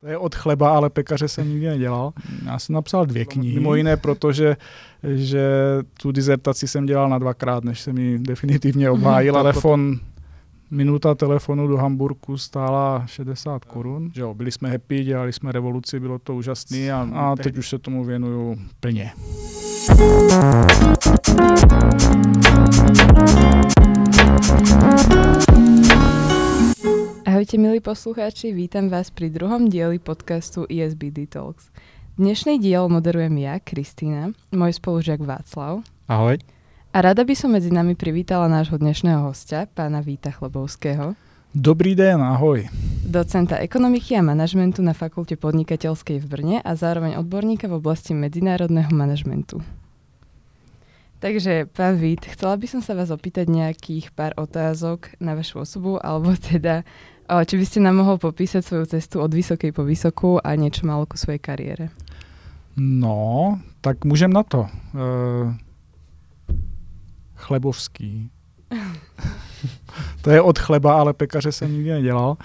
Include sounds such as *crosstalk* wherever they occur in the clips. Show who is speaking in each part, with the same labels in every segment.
Speaker 1: To je od chleba, ale pekaře jsem nikdy nedělal. Já jsem napsal dvě knihy. Mimo jiné, protože že tu dizertaci jsem dělal na dvakrát, než jsem ji definitivně obhájil. Telefon, minuta telefonu do Hamburku stála 60 korun. Jo, byli jsme happy, dělali jsme revoluci, bylo to úžasné a, a teď už se tomu věnuju plně.
Speaker 2: Ahojte milí poslucháči, vítam vás pri druhom dieli podcastu ESBD Talks. Dnešný diel moderujem ja, Kristýna, môj spolužiak Václav.
Speaker 3: Ahoj.
Speaker 2: A rada by som medzi nami privítala nášho dnešného hostia, pána Víta Chlebovského.
Speaker 1: Dobrý den, ahoj.
Speaker 2: Docenta ekonomiky a manažmentu na Fakulte podnikateľskej v Brne a zároveň odborníka v oblasti medzinárodného manažmentu. Takže, pán Vít, chcela by som sa vás opýtať nejakých pár otázok na vašu osobu, alebo *laughs* teda či by ste nám mohol popísať svoju cestu od vysokej po vysokú a niečo malo ku svojej kariére?
Speaker 1: No, tak můžem na to. E, chlebovský. *laughs* to je od chleba, ale pekaře jsem nikdy nedělal. E,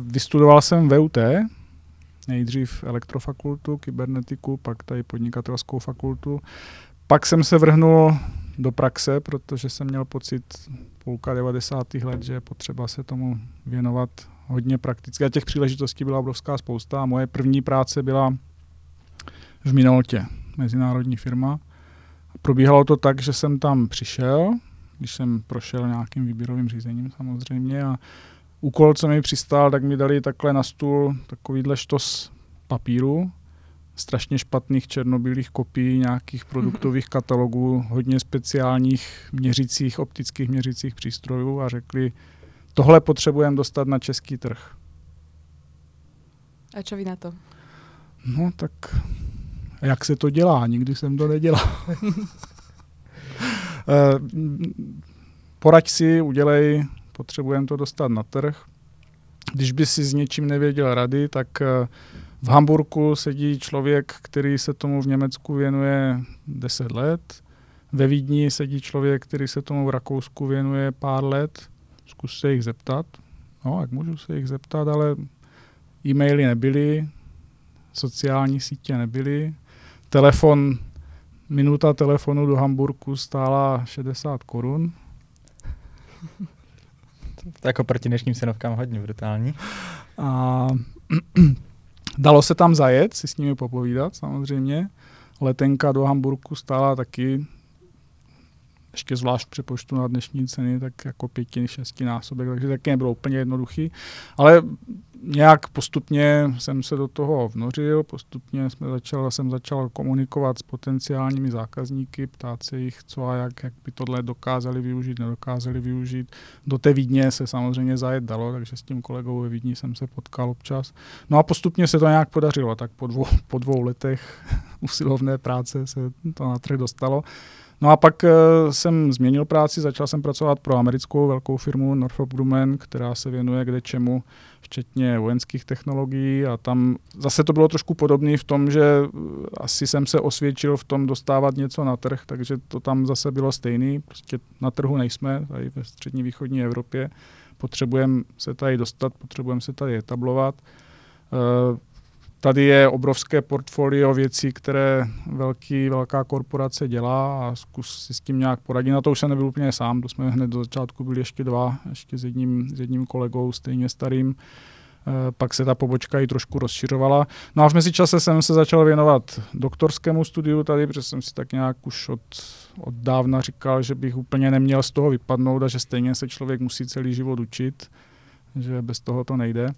Speaker 1: vystudoval jsem VUT, nejdřív elektrofakultu, kybernetiku, pak tady podnikatelskou fakultu. Pak jsem se vrhnul do praxe, protože jsem měl pocit půlka 90. let, že je potřeba se tomu věnovat hodně prakticky. A těch příležitostí byla obrovská spousta. A moje první práce byla v Minoltě, mezinárodní firma. Probíhalo to tak, že jsem tam přišel, když jsem prošel nějakým výběrovým řízením samozřejmě a úkol, co mi přistál, tak mi dali takhle na stůl takovýhle štos papíru strašně špatných černobílých kopií nějakých produktových katalogů, hodně speciálních měřicích, optických měřicích přístrojů a řekli, tohle potřebujeme dostat na český trh.
Speaker 2: A co vy na to?
Speaker 1: No tak jak se to dělá? Nikdy jsem to nedělal. *laughs* Eh, poraď si, udělej, potřebujeme to dostat na trh. Když by si s něčím nevěděl rady, tak eh, v Hamburgu sedí člověk, který se tomu v Německu věnuje 10 let. Ve Vídni sedí člověk, který se tomu v Rakousku věnuje pár let. Zkus se jich zeptat. No, jak můžu se jich zeptat, ale e-maily nebyly, sociální sítě nebyly. Telefon, minuta telefonu do Hamburgu stála 60 korun.
Speaker 3: To jako proti dnešním cenovkám hodně brutální.
Speaker 1: A Dalo se tam zajet, si s nimi popovídat samozřejmě. Letenka do Hamburku stála taky ještě zvlášť přepočtu na dnešní ceny, tak jako pěti, šesti násobek, takže taky nebylo úplně jednoduchý. Ale nějak postupně jsem se do toho vnořil, postupně jsme začal, jsem začal komunikovat s potenciálními zákazníky, ptát se jich, co a jak, jak by tohle dokázali využít, nedokázali využít. Do té Vídně se samozřejmě zajet dalo, takže s tím kolegou ve Vídni jsem se potkal občas. No a postupně se to nějak podařilo, tak po dvou, po dvou letech *laughs* usilovné práce se to na trh dostalo. No a pak uh, jsem změnil práci, začal jsem pracovat pro americkou velkou firmu Northrop Grumman, která se věnuje kde čemu, včetně vojenských technologií. A tam zase to bylo trošku podobné v tom, že eh, asi jsem se osvědčil v tom dostávat něco na trh, takže to tam zase bylo stejný, prostě na trhu nejsme, tady ve střední východní Evropě, potřebujeme se tady dostat, potřebujeme se tady etablovat. Tady je obrovské portfolio věcí, které velký, velká korporace dělá a zkus si s tím nějak poradit. Na to už jsem nebyl úplně sám, to jsme hned do začátku byli ještě dva, ještě s jedním, s jedním kolegou stejně starým. E, pak se ta pobočka i trošku rozšiřovala. No a v mezičase jsem se začal věnovat doktorskému studiu tady, protože jsem si tak nějak už od, od dávna říkal, že bych úplně neměl z toho vypadnout a že stejně se člověk musí celý život učit, že bez toho to nejde.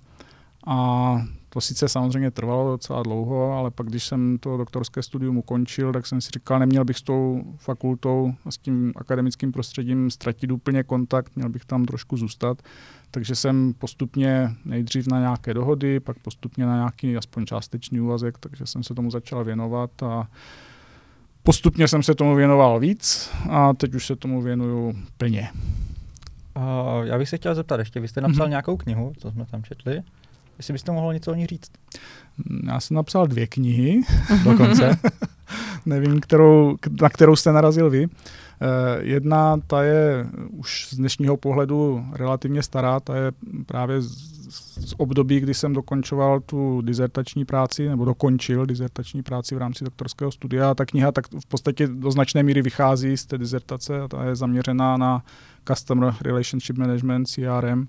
Speaker 1: A to sice samozřejmě trvalo docela dlouho, ale pak, když jsem to doktorské studium ukončil, tak jsem si říkal, neměl bych s tou fakultou a s tím akademickým prostředím ztratit úplně kontakt, měl bych tam trošku zůstat. Takže jsem postupně nejdřív na nějaké dohody, pak postupně na nějaký aspoň částečný úvazek, takže jsem se tomu začal věnovat a postupně jsem se tomu věnoval víc a teď už se tomu věnuju plně.
Speaker 3: Uh, já bych se chtěl zeptat ještě, vy jste napsal mm-hmm. nějakou knihu, co jsme tam četli? Jestli byste mohl něco o ní říct.
Speaker 1: Já jsem napsal dvě knihy. *laughs* Dokonce. Nevím, kterou, na kterou jste narazil vy. Uh, jedna, ta je už z dnešního pohledu relativně stará, ta je právě z z období, kdy jsem dokončoval tu dizertační práci, nebo dokončil dizertační práci v rámci doktorského studia. Ta kniha tak v podstatě do značné míry vychází z té dizertace a ta je zaměřená na Customer Relationship Management, CRM,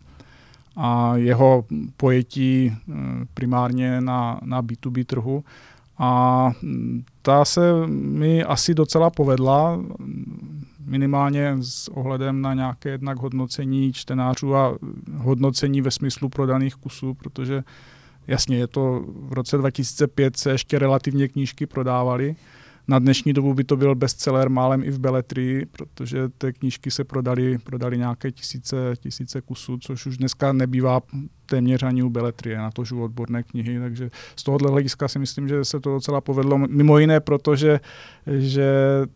Speaker 1: a jeho pojetí eh, primárně na, na B2B trhu. A mm, ta se mi asi docela povedla, minimálně s ohledem na nějaké jednak hodnocení čtenářů a hodnocení ve smyslu prodaných kusů, protože jasně je to v roce 2005 se ještě relativně knížky prodávaly, na dnešní dobu by to byl bestseller málem i v beletrii, protože ty knížky se prodaly, prodali nějaké tisíce, tisíce kusů, což už dneska nebývá téměř ani u beletrie, na to u odborné knihy, takže z tohohle hlediska si myslím, že se to docela povedlo, mimo jiné, protože že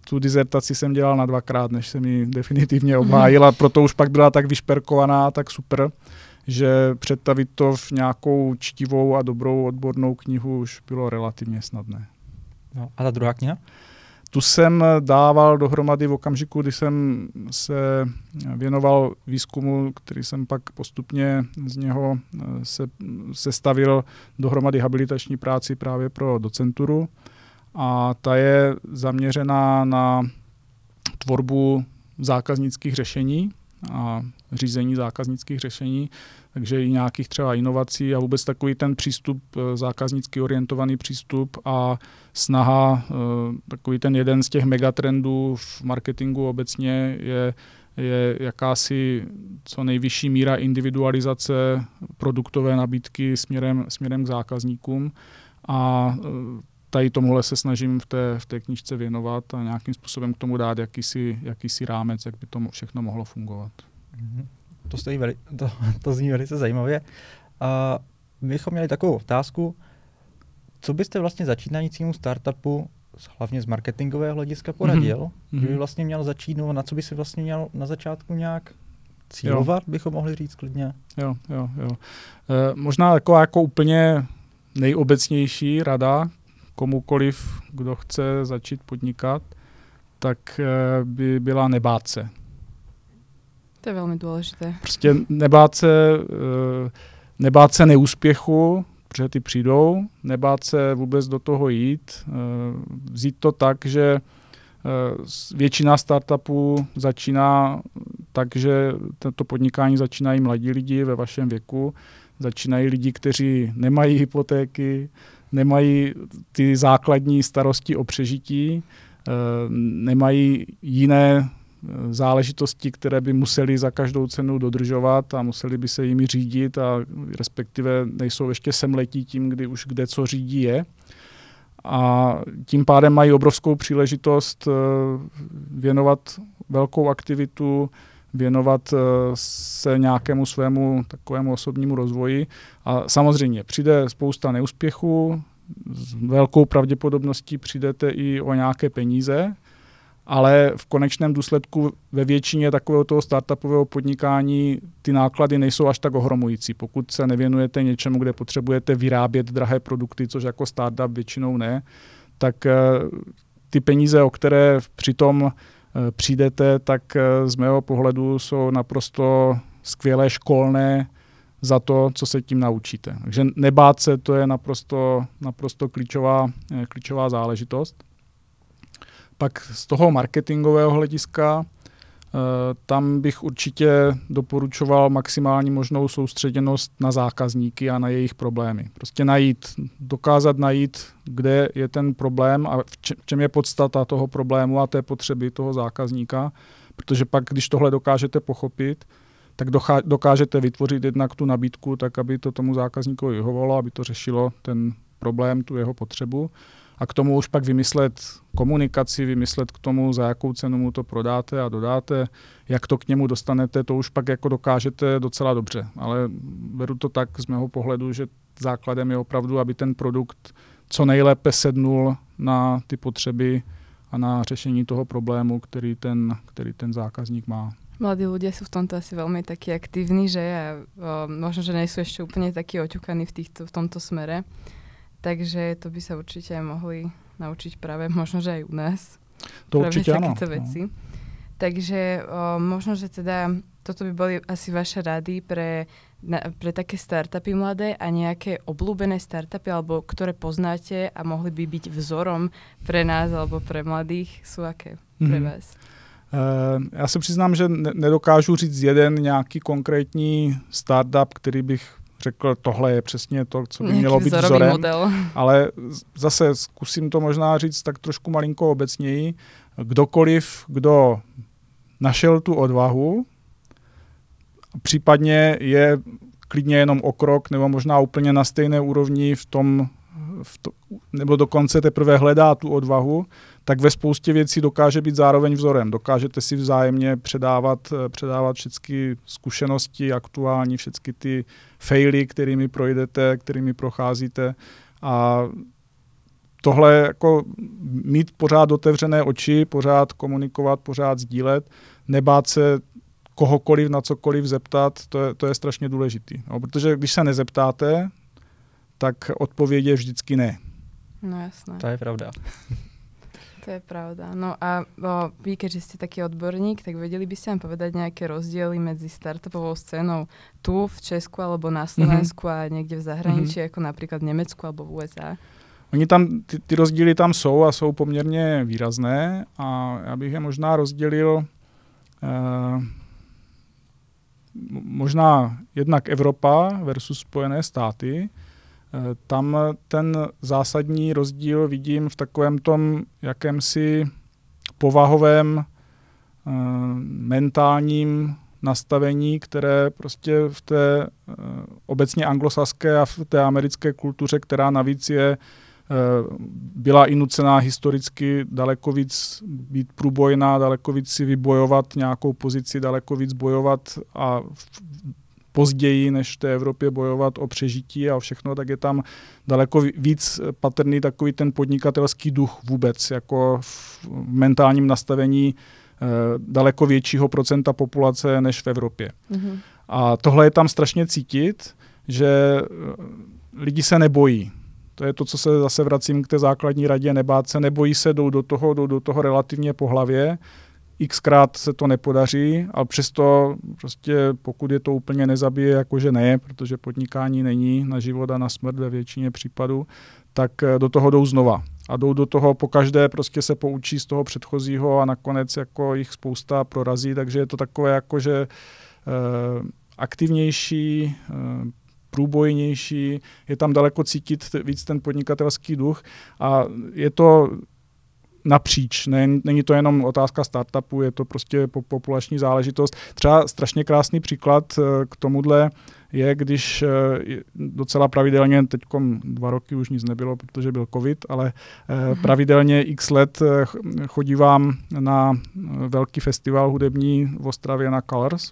Speaker 1: tu dizertaci jsem dělal na dvakrát, než jsem ji definitivně obhájil a proto už pak byla tak vyšperkovaná, tak super, že představit to v nějakou čtivou a dobrou odbornou knihu už bylo relativně snadné.
Speaker 3: No, a ta druhá kniha?
Speaker 1: Tu jsem dával dohromady v okamžiku, kdy jsem se věnoval výzkumu, který jsem pak postupně z něho eh, se, sestavil dohromady habilitační práci právě pro docenturu. A ta je zaměřená na tvorbu zákaznických řešení a řízení zákaznických řešení, takže i nějakých třeba inovací a vůbec takový ten přístup, eh, zákaznicky orientovaný přístup a snaha, eh, takový ten jeden z těch megatrendů v marketingu obecně je, je jakási co nejvyšší míra individualizace produktové nabídky směrem, směrem k zákazníkům a eh, tady tomuhle se snažím v té, v té knižce věnovat a nějakým způsobem k tomu dát jakýsi, jakýsi rámec, jak by to všechno mohlo fungovat.
Speaker 3: Mm-hmm. To, stojí veli, to, *laughs* to zní velice zajímavě. A my bychom měli takovou otázku, co byste vlastně začínajícímu startupu hlavně z marketingového hlediska poradil, mm-hmm. kdyby vlastně měl začít, no, na co by si vlastně měl na začátku nějak cílovat, jo. bychom mohli říct klidně.
Speaker 1: Jo, jo, jo. E, možná taková jako úplně nejobecnější rada komukoliv, kdo chce začít podnikat, tak e, by byla nebát se.
Speaker 2: To je velmi důležité.
Speaker 1: Prostě nebát se, eh, nebát se neúspěchu, protože ty přijdou, nebát se vůbec do toho jít, eh, vzít to tak, že eh, většina startupů začíná tak, že to podnikání začínají mladí lidi ve vašem věku, začínají lidi, kteří nemají hypotéky, nemají ty základní starosti o přežití, nemají jiné záležitosti, které by museli za každou cenu dodržovat a museli by se jimi řídit a respektive nejsou ještě semletí tím, kdy už kde co řídí je. A tím pádem mají obrovskou příležitost eh, věnovat velkou aktivitu, věnovat eh, se nějakému svému takovému osobnímu rozvoji. A samozřejmě přijde spousta neúspěchů, s velkou pravděpodobností přijdete i o nějaké peníze, ale v konečném důsledku ve většině takového toho startupového podnikání ty náklady nejsou až tak ohromující. Pokud se nevěnujete něčemu, kde potřebujete vyrábět drahé produkty, což jako startup většinou ne, tak eh, ty peníze, o které přitom eh, přijdete, tak eh, z mého pohledu jsou naprosto skvělé školné za to, co se tím naučíte. Takže nebát se, to je naprosto, naprosto klíčová, klíčová záležitost. Pak z toho marketingového hlediska eh, tam bych určitě doporučoval maximální možnou soustředěnost na zákazníky a na jejich problémy. Prostě najít, dokázat najít, kde je ten problém a v čem je podstata toho problému a té potřeby toho zákazníka, protože pak, když tohle dokážete pochopit, tak dokážete vytvořit jednak tu nabídku tak, aby to tomu zákazníkovi vyhovovalo, aby to řešilo ten problém, tu jeho potřebu a k tomu už pak vymyslet komunikaci, vymyslet k tomu, za jakou cenu mu to prodáte a dodáte, jak to k němu dostanete, to už pak jako dokážete docela dobře. Ale beru to tak z mého pohledu, že základem je opravdu, aby ten produkt co nejlépe sednul na ty potřeby a na řešení toho problému, který ten, který ten zákazník má.
Speaker 2: Mladí ľudia sú v tomto asi veľmi takí aktívni, že a, o, možno, že nejsou ešte úplne takí oťukaní v, týchto, v tomto smere. Takže to by sa určite aj mohli naučiť práve možno, že aj u nás.
Speaker 1: To určite áno.
Speaker 2: veci. No. Takže o, možno, že teda toto by boli asi vaše rady pre na, pre také startupy mladé a nejaké obľúbené startupy, alebo ktoré poznáte a mohli by byť vzorom pre nás alebo pre mladých, sú aké pre mm-hmm. vás?
Speaker 1: Uh, já se přiznám, že ne- nedokážu říct jeden nějaký konkrétní startup, který bych řekl, tohle je přesně to, co by Nějaký mělo být vzorem. Model. *laughs* Ale zase zkusím to možná říct tak trošku malinko obecněji. Kdokoliv, kdo našel tu odvahu, případně je klidně jenom o krok nebo možná úplně na stejné úrovni v tom, v to, nebo dokonce teprve hledá tu odvahu, tak ve spoustě věcí dokáže být zároveň vzorem. Dokážete si vzájemně předávat, předávat všechny zkušenosti aktuální, všechny ty faily, kterými projdete, kterými procházíte a tohle jako mít pořád otevřené oči, pořád komunikovat, pořád sdílet, nebát se kohokoliv na cokoliv zeptat, to je, to je strašně důležitý. No, protože když se nezeptáte, tak odpověď je vždycky ne.
Speaker 2: No jasné.
Speaker 3: To je pravda.
Speaker 2: To je pravda. No a o, vy, keďže ste taký odborník, tak vedeli by ste nám povedať nejaké rozdiely medzi startupovou scénou tu v Česku alebo na Slovensku mm-hmm. a niekde v zahraničí, mm-hmm. ako napríklad v Nemecku alebo v USA?
Speaker 1: Oni tam, ty, ty rozdíly tam jsou a jsou poměrně výrazné a já bych je možná rozdělil eh, možná jednak Evropa versus Spojené státy. Eh, tam ten zásadní rozdíl vidím v takovém tom jakémsi povahovém eh, mentálním nastavení, které prostě v té eh, obecně anglosaské a v té americké kultuře, která navíc je byla i nucená historicky daleko víc být průbojná, daleko víc si vybojovat nějakou pozici, daleko víc bojovat a později, než v té Evropě bojovat o přežití a o všechno, tak je tam daleko víc patrný takový ten podnikatelský duch vůbec, jako v mentálním nastavení eh, daleko většího procenta populace než v Evropě. Mm-hmm. A tohle je tam strašně cítit, že eh, lidi se nebojí. To je to, co se zase vracím k té základní radě, nebát se, nebojí se, jdou do toho, jdou do toho relativně po hlavě, xkrát se to nepodaří, ale přesto prostě pokud je to úplně nezabije, jakože ne, protože podnikání není na život a na smrt ve většině případů, tak eh, do toho jdou znova. A jdou do toho po každé, prostě se poučí z toho předchozího a nakonec jako jich spousta prorazí, takže je to takové jakože eh, aktivnější, eh, průbojnější, je tam daleko cítit víc ten podnikatelský duch a je to napříč. Není to jenom otázka startupu, je to prostě populační záležitost. Třeba strašně krásný příklad eh, k tomuhle je, když eh, docela pravidelně, teď dva roky už nic nebylo, protože byl covid, ale mm-hmm. pravidelně x let chodívám na velký festival hudební v Ostravě na Colors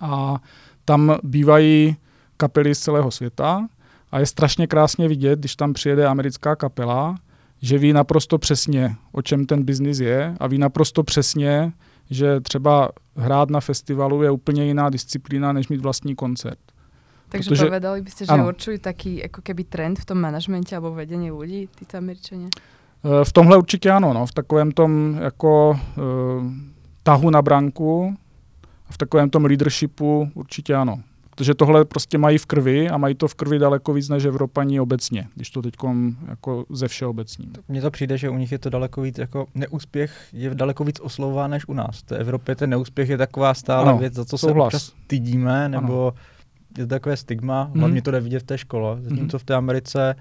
Speaker 1: a tam bývají kapely z celého světa a je strašně krásně vidět, když tam přijede americká kapela, že ví naprosto přesně, o čem ten biznis je a ví naprosto přesně, že třeba hrát na festivalu je úplně jiná disciplína, než mít vlastní koncert.
Speaker 2: Takže Protože, povedali byste, že ano. určují taký jako keby trend v tom manažmentě nebo vedení lidí, tyto američané?
Speaker 1: Eh, v tomhle určitě ano, no, v takovém tom jako uh, tahu na branku, v takovém tom leadershipu určitě ano. Protože tohle prostě mají v krvi a mají to v krvi daleko víc než Evropaní obecně, když to teď jako ze všeobecním.
Speaker 3: Mně to přijde, že u nich je to daleko víc, jako neúspěch je daleko víc oslovován než u nás. V Evropě ten neúspěch je taková stále ano, věc, za co souhlas. se občas stydíme, nebo ano. je to takové stigma, hlavně mm. to jde vidět v té škole. Zatímco mm. v té Americe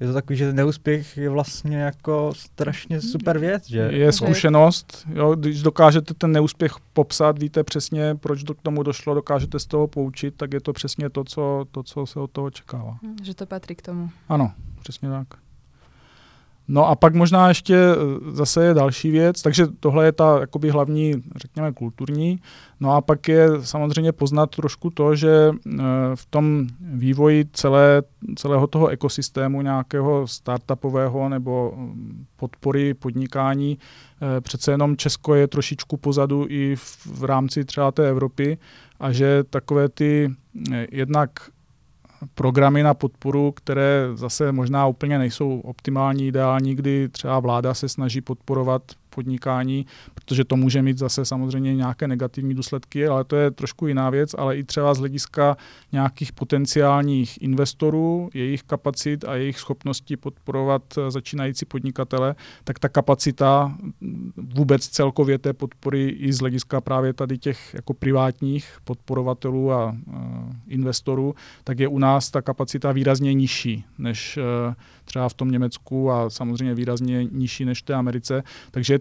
Speaker 3: je to takový, že neúspěch je vlastně jako strašně super věc, že?
Speaker 1: Je zkušenost, jo, když dokážete ten neúspěch popsat, víte přesně, proč do, k tomu došlo, dokážete z toho poučit, tak je to přesně to, co, to, co se od toho očekává.
Speaker 2: Že to patří k tomu.
Speaker 1: Ano, přesně tak. No a pak možná ještě e, zase je další věc, takže tohle je ta jakoby hlavní, řekněme, kulturní. No a pak je samozřejmě poznat trošku to, že e, v tom vývoji celé, celého toho ekosystému nějakého startupového nebo mm, podpory podnikání e, přece jenom Česko je trošičku pozadu i v, v rámci třeba té Evropy a že takové ty jednak programy na podporu, které zase možná úplně nejsou optimální, ideální, kdy třeba vláda se snaží podporovat podnikání, protože to může mít zase samozřejmě nějaké negativní důsledky, ale to je trošku jiná věc, ale i třeba z hlediska nějakých potenciálních investorů, jejich kapacit a jejich schopností podporovat začínající podnikatele, tak ta kapacita vůbec celkově té podpory i z hlediska právě tady těch jako privátních podporovatelů a uh, investorů, tak je u nás ta kapacita výrazně nižší než uh, třeba v tom Německu a samozřejmě výrazně nižší než v té Americe. Takže je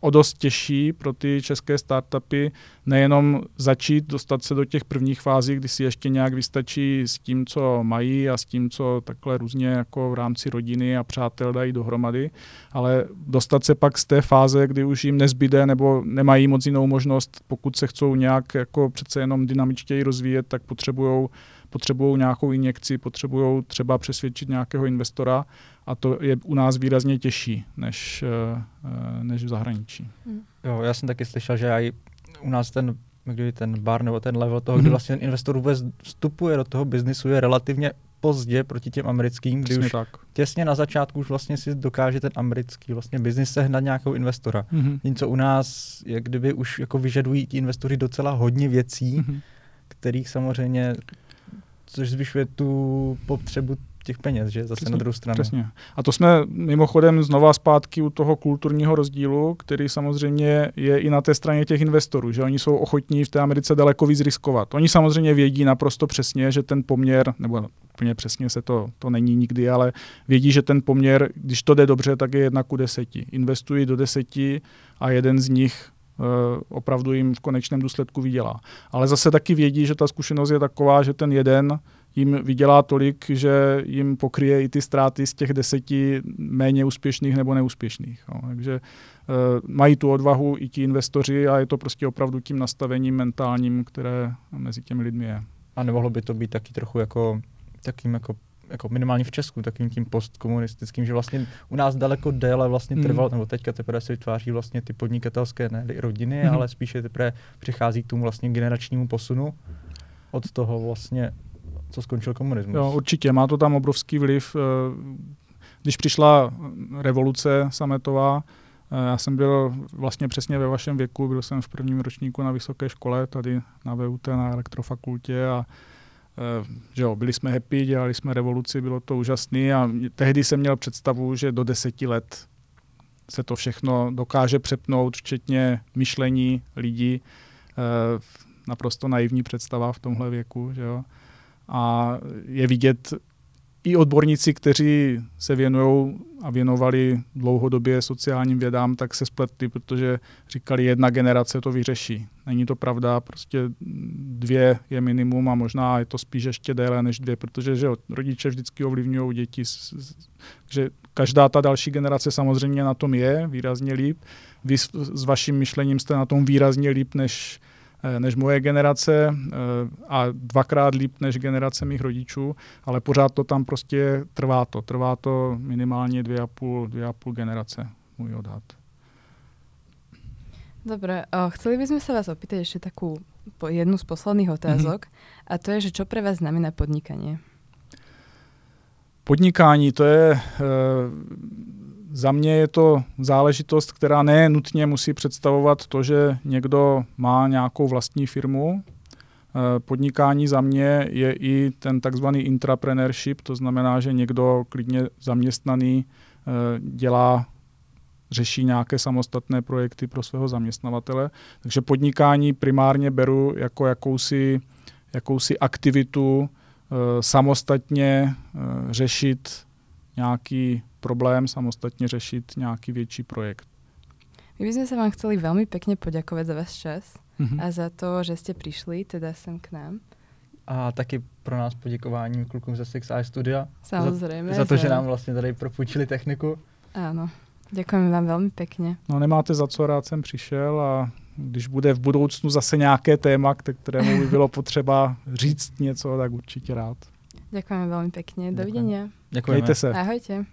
Speaker 1: o dost těžší pro ty české startupy nejenom začít dostat se do těch prvních fází, kdy si ještě nějak vystačí s tím, co mají a s tím, co takhle různě jako v rámci rodiny a přátel dají dohromady, ale dostat se pak z té fáze, kdy už jim nezbyde nebo nemají moc jinou možnost, pokud se chcou nějak jako přece jenom dynamičtěji rozvíjet, tak potřebují potřebují nějakou injekci, potřebují třeba přesvědčit nějakého investora a to je u nás výrazně těžší než, eh, eh, než v zahraničí.
Speaker 3: Hmm. Jo, já jsem taky slyšel, že i u nás ten kdy ten bar nebo ten level toho, kdy mhm. vlastně ten investor vůbec vstupuje do toho biznisu, je relativně pozdě proti těm americkým, kdy Přesně už tak. těsně na začátku už vlastně si dokáže ten americký vlastně biznis sehnat nějakou investora. Mm-hmm. Něco u nás, jak kdyby už jako vyžadují ti investoři docela hodně věcí, mm-hmm. kterých samozřejmě což zvyšuje tu potřebu těch peněz, že zase přesně, na druhou stranu.
Speaker 1: Přesně. A to jsme mimochodem znova zpátky u toho kulturního rozdílu, který samozřejmě je i na té straně těch investorů, že oni jsou ochotní v té Americe daleko víc riskovat. Oni samozřejmě vědí naprosto přesně, že ten poměr, nebo úplně přesně se to, to není nikdy, ale vědí, že ten poměr, když to jde dobře, tak je jedna ku deseti. Investují do deseti a jeden z nich Eh, opravdu jim v konečném důsledku vydělá. Ale zase taky vědí, že ta zkušenost je taková, že ten jeden jim vydělá tolik, že jim pokryje i ty ztráty z těch deseti méně úspěšných nebo neúspěšných. No. Takže uh, mají tu odvahu i ti investoři a je to prostě opravdu tím nastavením mentálním, které mezi těmi lidmi je.
Speaker 3: A nemohlo by to být taky trochu jako takým jako jako minimálně v Česku, takým tím postkomunistickým, že vlastně u nás daleko déle vlastně hmm. trval, mm. nebo teďka teprve se vytváří vlastně ty podnikatelské ne rodiny, mm. ale spíše teprve přichází k tomu vlastně generačnímu posunu od toho vlastně, co skončil komunismus.
Speaker 1: Jo, určitě, má to tam obrovský vliv. Eh, když přišla revoluce sametová, eh, já jsem byl vlastně přesně ve vašem věku, byl jsem v prvním ročníku na vysoké škole, tady na VUT, na elektrofakultě a Eh, že jo, byli jsme happy, dělali jsme revoluci, bylo to úžasné a tehdy jsem měl představu, že do deseti let se to všechno dokáže přepnout, včetně myšlení lidí. Naprosto naivní představa v tomhle věku. Že jo. A je vidět i odborníci, kteří se věnují a věnovali dlouhodobě sociálním vědám, tak se spletli, protože říkali, jedna generace to vyřeší. Není to pravda, prostě dvě je minimum a možná je to spíš ještě déle než dvě, protože že rodiče vždycky ovlivňují děti, že každá ta další generace samozřejmě na tom je výrazně líp. Vy s vaším myšlením jste na tom výrazně líp než než moje generace eh, a dvakrát líp než generace mých rodičů, ale pořád to tam prostě trvá to. Trvá to minimálně dvě a půl, dvě a půl generace, můj odhad.
Speaker 2: Dobre, chceli by sme sa vás opýtať ešte takú jednu z posledných otázok mm-hmm. a to je, že čo pre vás znamená podnikanie?
Speaker 1: Podnikání to je za mě je to záležitost, která ne nutně musí představovat to, že někdo má nějakou vlastní firmu. Eh, podnikání za mě je i ten takzvaný intrapreneurship, to znamená, že někdo klidně zaměstnaný eh, dělá řeší nějaké samostatné projekty pro svého zaměstnavatele. Takže podnikání primárně beru jako jakousi, jakousi aktivitu eh, samostatně řešit nějaký problém, samostatně řešit nějaký větší projekt.
Speaker 2: My bychom se vám chceli velmi pěkně poděkovat za váš čas mm-hmm. a za to, že jste přišli teda sem k nám.
Speaker 3: A taky pro nás poděkování klukům ze Six Eye Studia.
Speaker 2: Samozřejmě.
Speaker 3: Za, za to, že nám vlastně tady propůjčili techniku.
Speaker 2: Ano, děkujeme vám velmi pěkně.
Speaker 1: No nemáte za co, rád jsem přišel a když bude v budoucnu zase nějaké téma, kterému by bylo *laughs* potřeba říct něco, tak určitě rád.
Speaker 2: Děkujeme velmi pěkně. Dovidenia.
Speaker 3: Děkujeme.
Speaker 1: Mějte se.
Speaker 2: Ahojte.